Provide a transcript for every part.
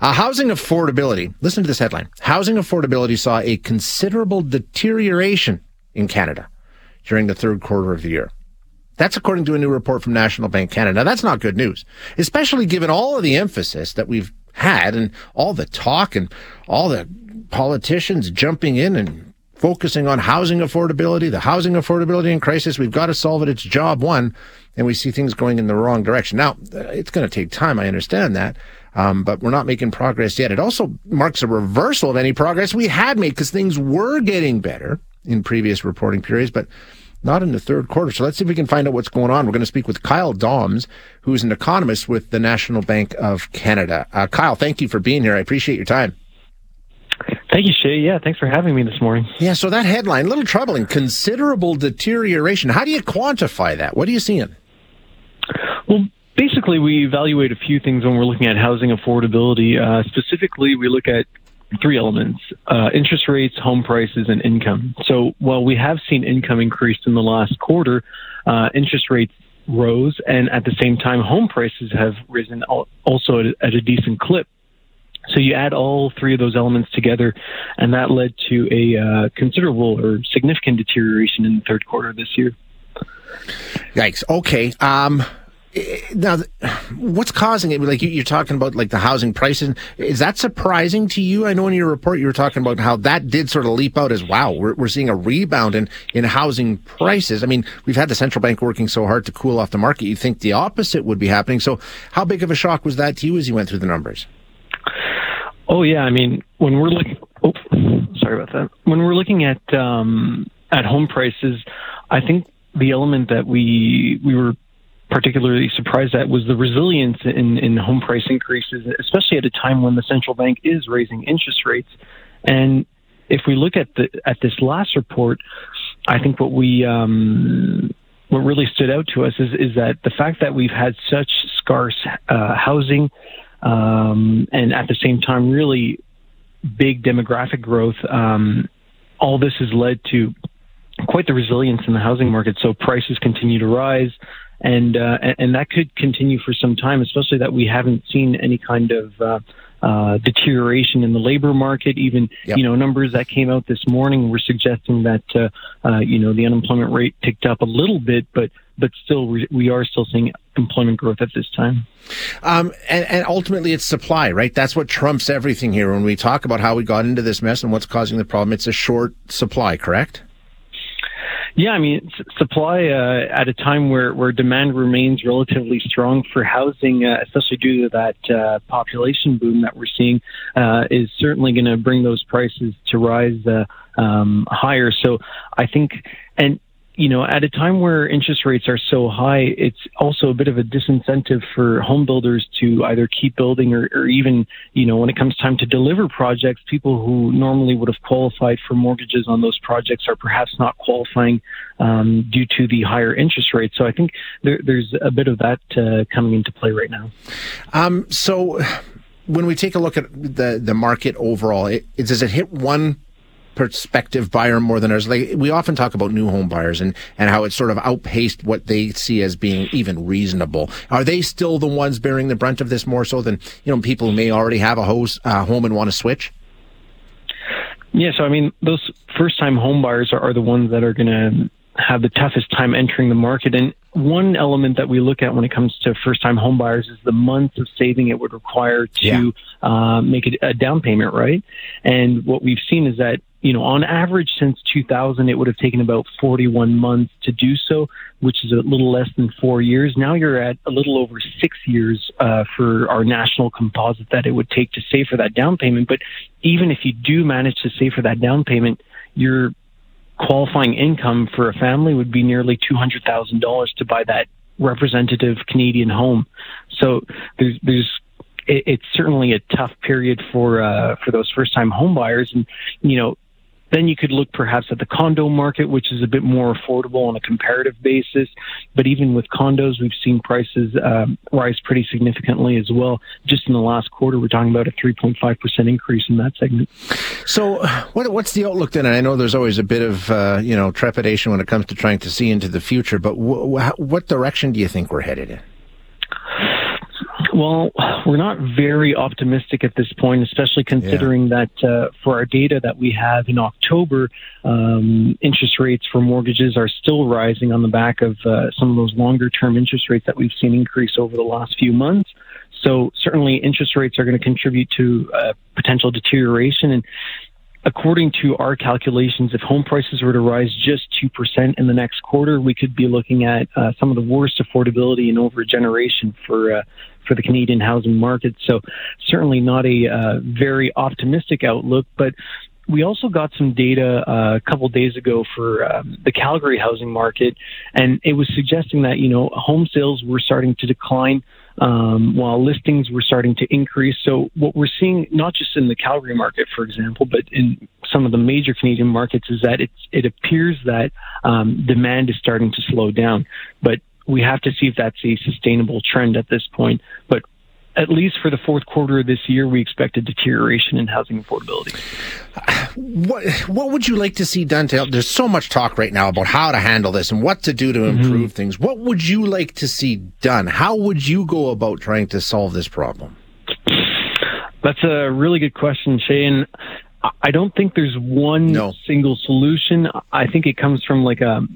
Uh, housing affordability. Listen to this headline. Housing affordability saw a considerable deterioration in Canada during the third quarter of the year. That's according to a new report from National Bank Canada. Now, that's not good news, especially given all of the emphasis that we've had and all the talk and all the politicians jumping in and focusing on housing affordability, the housing affordability in crisis. We've got to solve it. It's job one. And we see things going in the wrong direction. Now, it's going to take time. I understand that. Um, but we're not making progress yet. It also marks a reversal of any progress we had made because things were getting better in previous reporting periods, but not in the third quarter. So let's see if we can find out what's going on. We're going to speak with Kyle Dahms, who's an economist with the National Bank of Canada. Uh, Kyle, thank you for being here. I appreciate your time. Thank you, Shay. Yeah, thanks for having me this morning. Yeah, so that headline, a little troubling. Considerable deterioration. How do you quantify that? What are you seeing? Well, basically, we evaluate a few things when we're looking at housing affordability. Uh, specifically, we look at three elements uh, interest rates, home prices, and income. So while we have seen income increase in the last quarter, uh, interest rates rose, and at the same time, home prices have risen also at a, decent clip. So you add all three of those elements together, and that led to a uh, considerable or significant deterioration in the third quarter this year. Yikes. Okay. Um, now, what's causing it? Like you're talking about, like the housing prices. Is that surprising to you? I know in your report you were talking about how that did sort of leap out as wow. We're, we're seeing a rebound in in housing prices. I mean, we've had the central bank working so hard to cool off the market. You think the opposite would be happening. So, how big of a shock was that to you as you went through the numbers? Oh yeah, I mean, when we're looking, oh, sorry about that. When we're looking at um, at home prices, I think the element that we we were particularly surprised at was the resilience in, in home price increases, especially at a time when the central bank is raising interest rates. And if we look at the at this last report, I think what we um, what really stood out to us is is that the fact that we've had such scarce uh, housing, um, and at the same time, really big demographic growth. Um, all this has led to quite the resilience in the housing market. So prices continue to rise and uh, and that could continue for some time, especially that we haven't seen any kind of uh, uh, deterioration in the labor market. Even yep. you know numbers that came out this morning were suggesting that uh, uh, you know the unemployment rate ticked up a little bit, but but still we are still seeing employment growth at this time. Um, and, and ultimately, it's supply, right? That's what trumps everything here. When we talk about how we got into this mess and what's causing the problem, it's a short supply, correct? Yeah, I mean, supply uh, at a time where, where demand remains relatively strong for housing, uh, especially due to that uh, population boom that we're seeing, uh, is certainly going to bring those prices to rise uh, um, higher. So I think, and you know, at a time where interest rates are so high, it's also a bit of a disincentive for home builders to either keep building or, or, even, you know, when it comes time to deliver projects, people who normally would have qualified for mortgages on those projects are perhaps not qualifying um, due to the higher interest rates. So I think there, there's a bit of that uh, coming into play right now. Um, so when we take a look at the the market overall, it, does it hit one prospective buyer more than others. Like we often talk about new home buyers and, and how it sort of outpaced what they see as being even reasonable. Are they still the ones bearing the brunt of this more so than, you know, people who may already have a hose, uh, home and want to switch? Yeah, so I mean, those first time home buyers are, are the ones that are going to have the toughest time entering the market. And one element that we look at when it comes to first time home buyers is the months of saving it would require to yeah. uh, make a down payment, right? And what we've seen is that you know, on average since 2000, it would have taken about 41 months to do so, which is a little less than four years. Now you're at a little over six years uh, for our national composite that it would take to save for that down payment. But even if you do manage to save for that down payment, your qualifying income for a family would be nearly $200,000 to buy that representative Canadian home. So there's, there's it's certainly a tough period for uh, for those first time home buyers, and you know then you could look perhaps at the condo market, which is a bit more affordable on a comparative basis. But even with condos, we've seen prices um, rise pretty significantly as well. Just in the last quarter, we're talking about a 3.5% increase in that segment. So, what, what's the outlook then? And I know there's always a bit of uh, you know trepidation when it comes to trying to see into the future. But what direction do you think we're headed in? Well, we're not very optimistic at this point, especially considering yeah. that uh, for our data that we have in October, um, interest rates for mortgages are still rising on the back of uh, some of those longer term interest rates that we've seen increase over the last few months. So certainly interest rates are going to contribute to uh, potential deterioration. And according to our calculations, if home prices were to rise just 2% in the next quarter, we could be looking at uh, some of the worst affordability in over a generation for uh, for the Canadian housing market. So certainly not a uh, very optimistic outlook, but we also got some data uh, a couple days ago for um, the Calgary housing market, and it was suggesting that you know home sales were starting to decline um, while listings were starting to increase. So what we're seeing, not just in the Calgary market, for example, but in some of the major Canadian markets, is that it it appears that um, demand is starting to slow down. But we have to see if that's a sustainable trend at this point. But at least for the fourth quarter of this year, we expect a deterioration in housing affordability. What what would you like to see done to help? There's so much talk right now about how to handle this and what to do to mm-hmm. improve mm-hmm. things. What would you like to see done? How would you go about trying to solve this problem? That's a really good question, Shane. I don't think there's one no. single solution. I think it comes from like a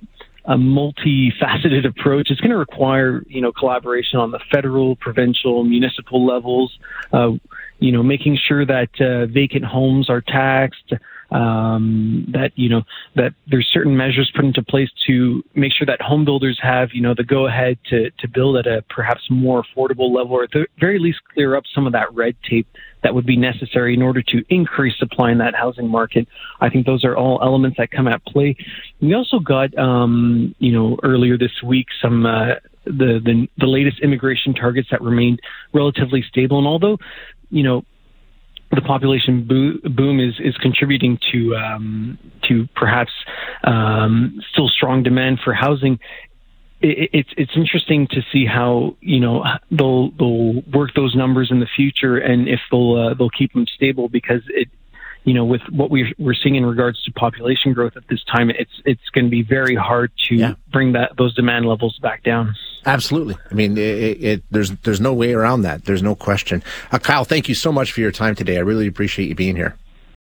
a multifaceted approach. It's going to require, you know, collaboration on the federal, provincial, municipal levels. Uh, you know, making sure that uh, vacant homes are taxed. Um, that you know that there's certain measures put into place to make sure that home builders have you know the go ahead to to build at a perhaps more affordable level, or at the very least clear up some of that red tape that would be necessary in order to increase supply in that housing market. I think those are all elements that come at play. We also got, um, you know, earlier this week some uh, the, the the latest immigration targets that remained relatively stable, and although, you know, the population boom is is contributing to um, to perhaps um, still strong demand for housing it, it's it's interesting to see how you know they'll they'll work those numbers in the future and if they'll uh, they'll keep them stable because it you know with what we we're seeing in regards to population growth at this time it's it's going to be very hard to yeah. bring that those demand levels back down. Absolutely. I mean, it, it, there's there's no way around that. There's no question. Uh, Kyle, thank you so much for your time today. I really appreciate you being here.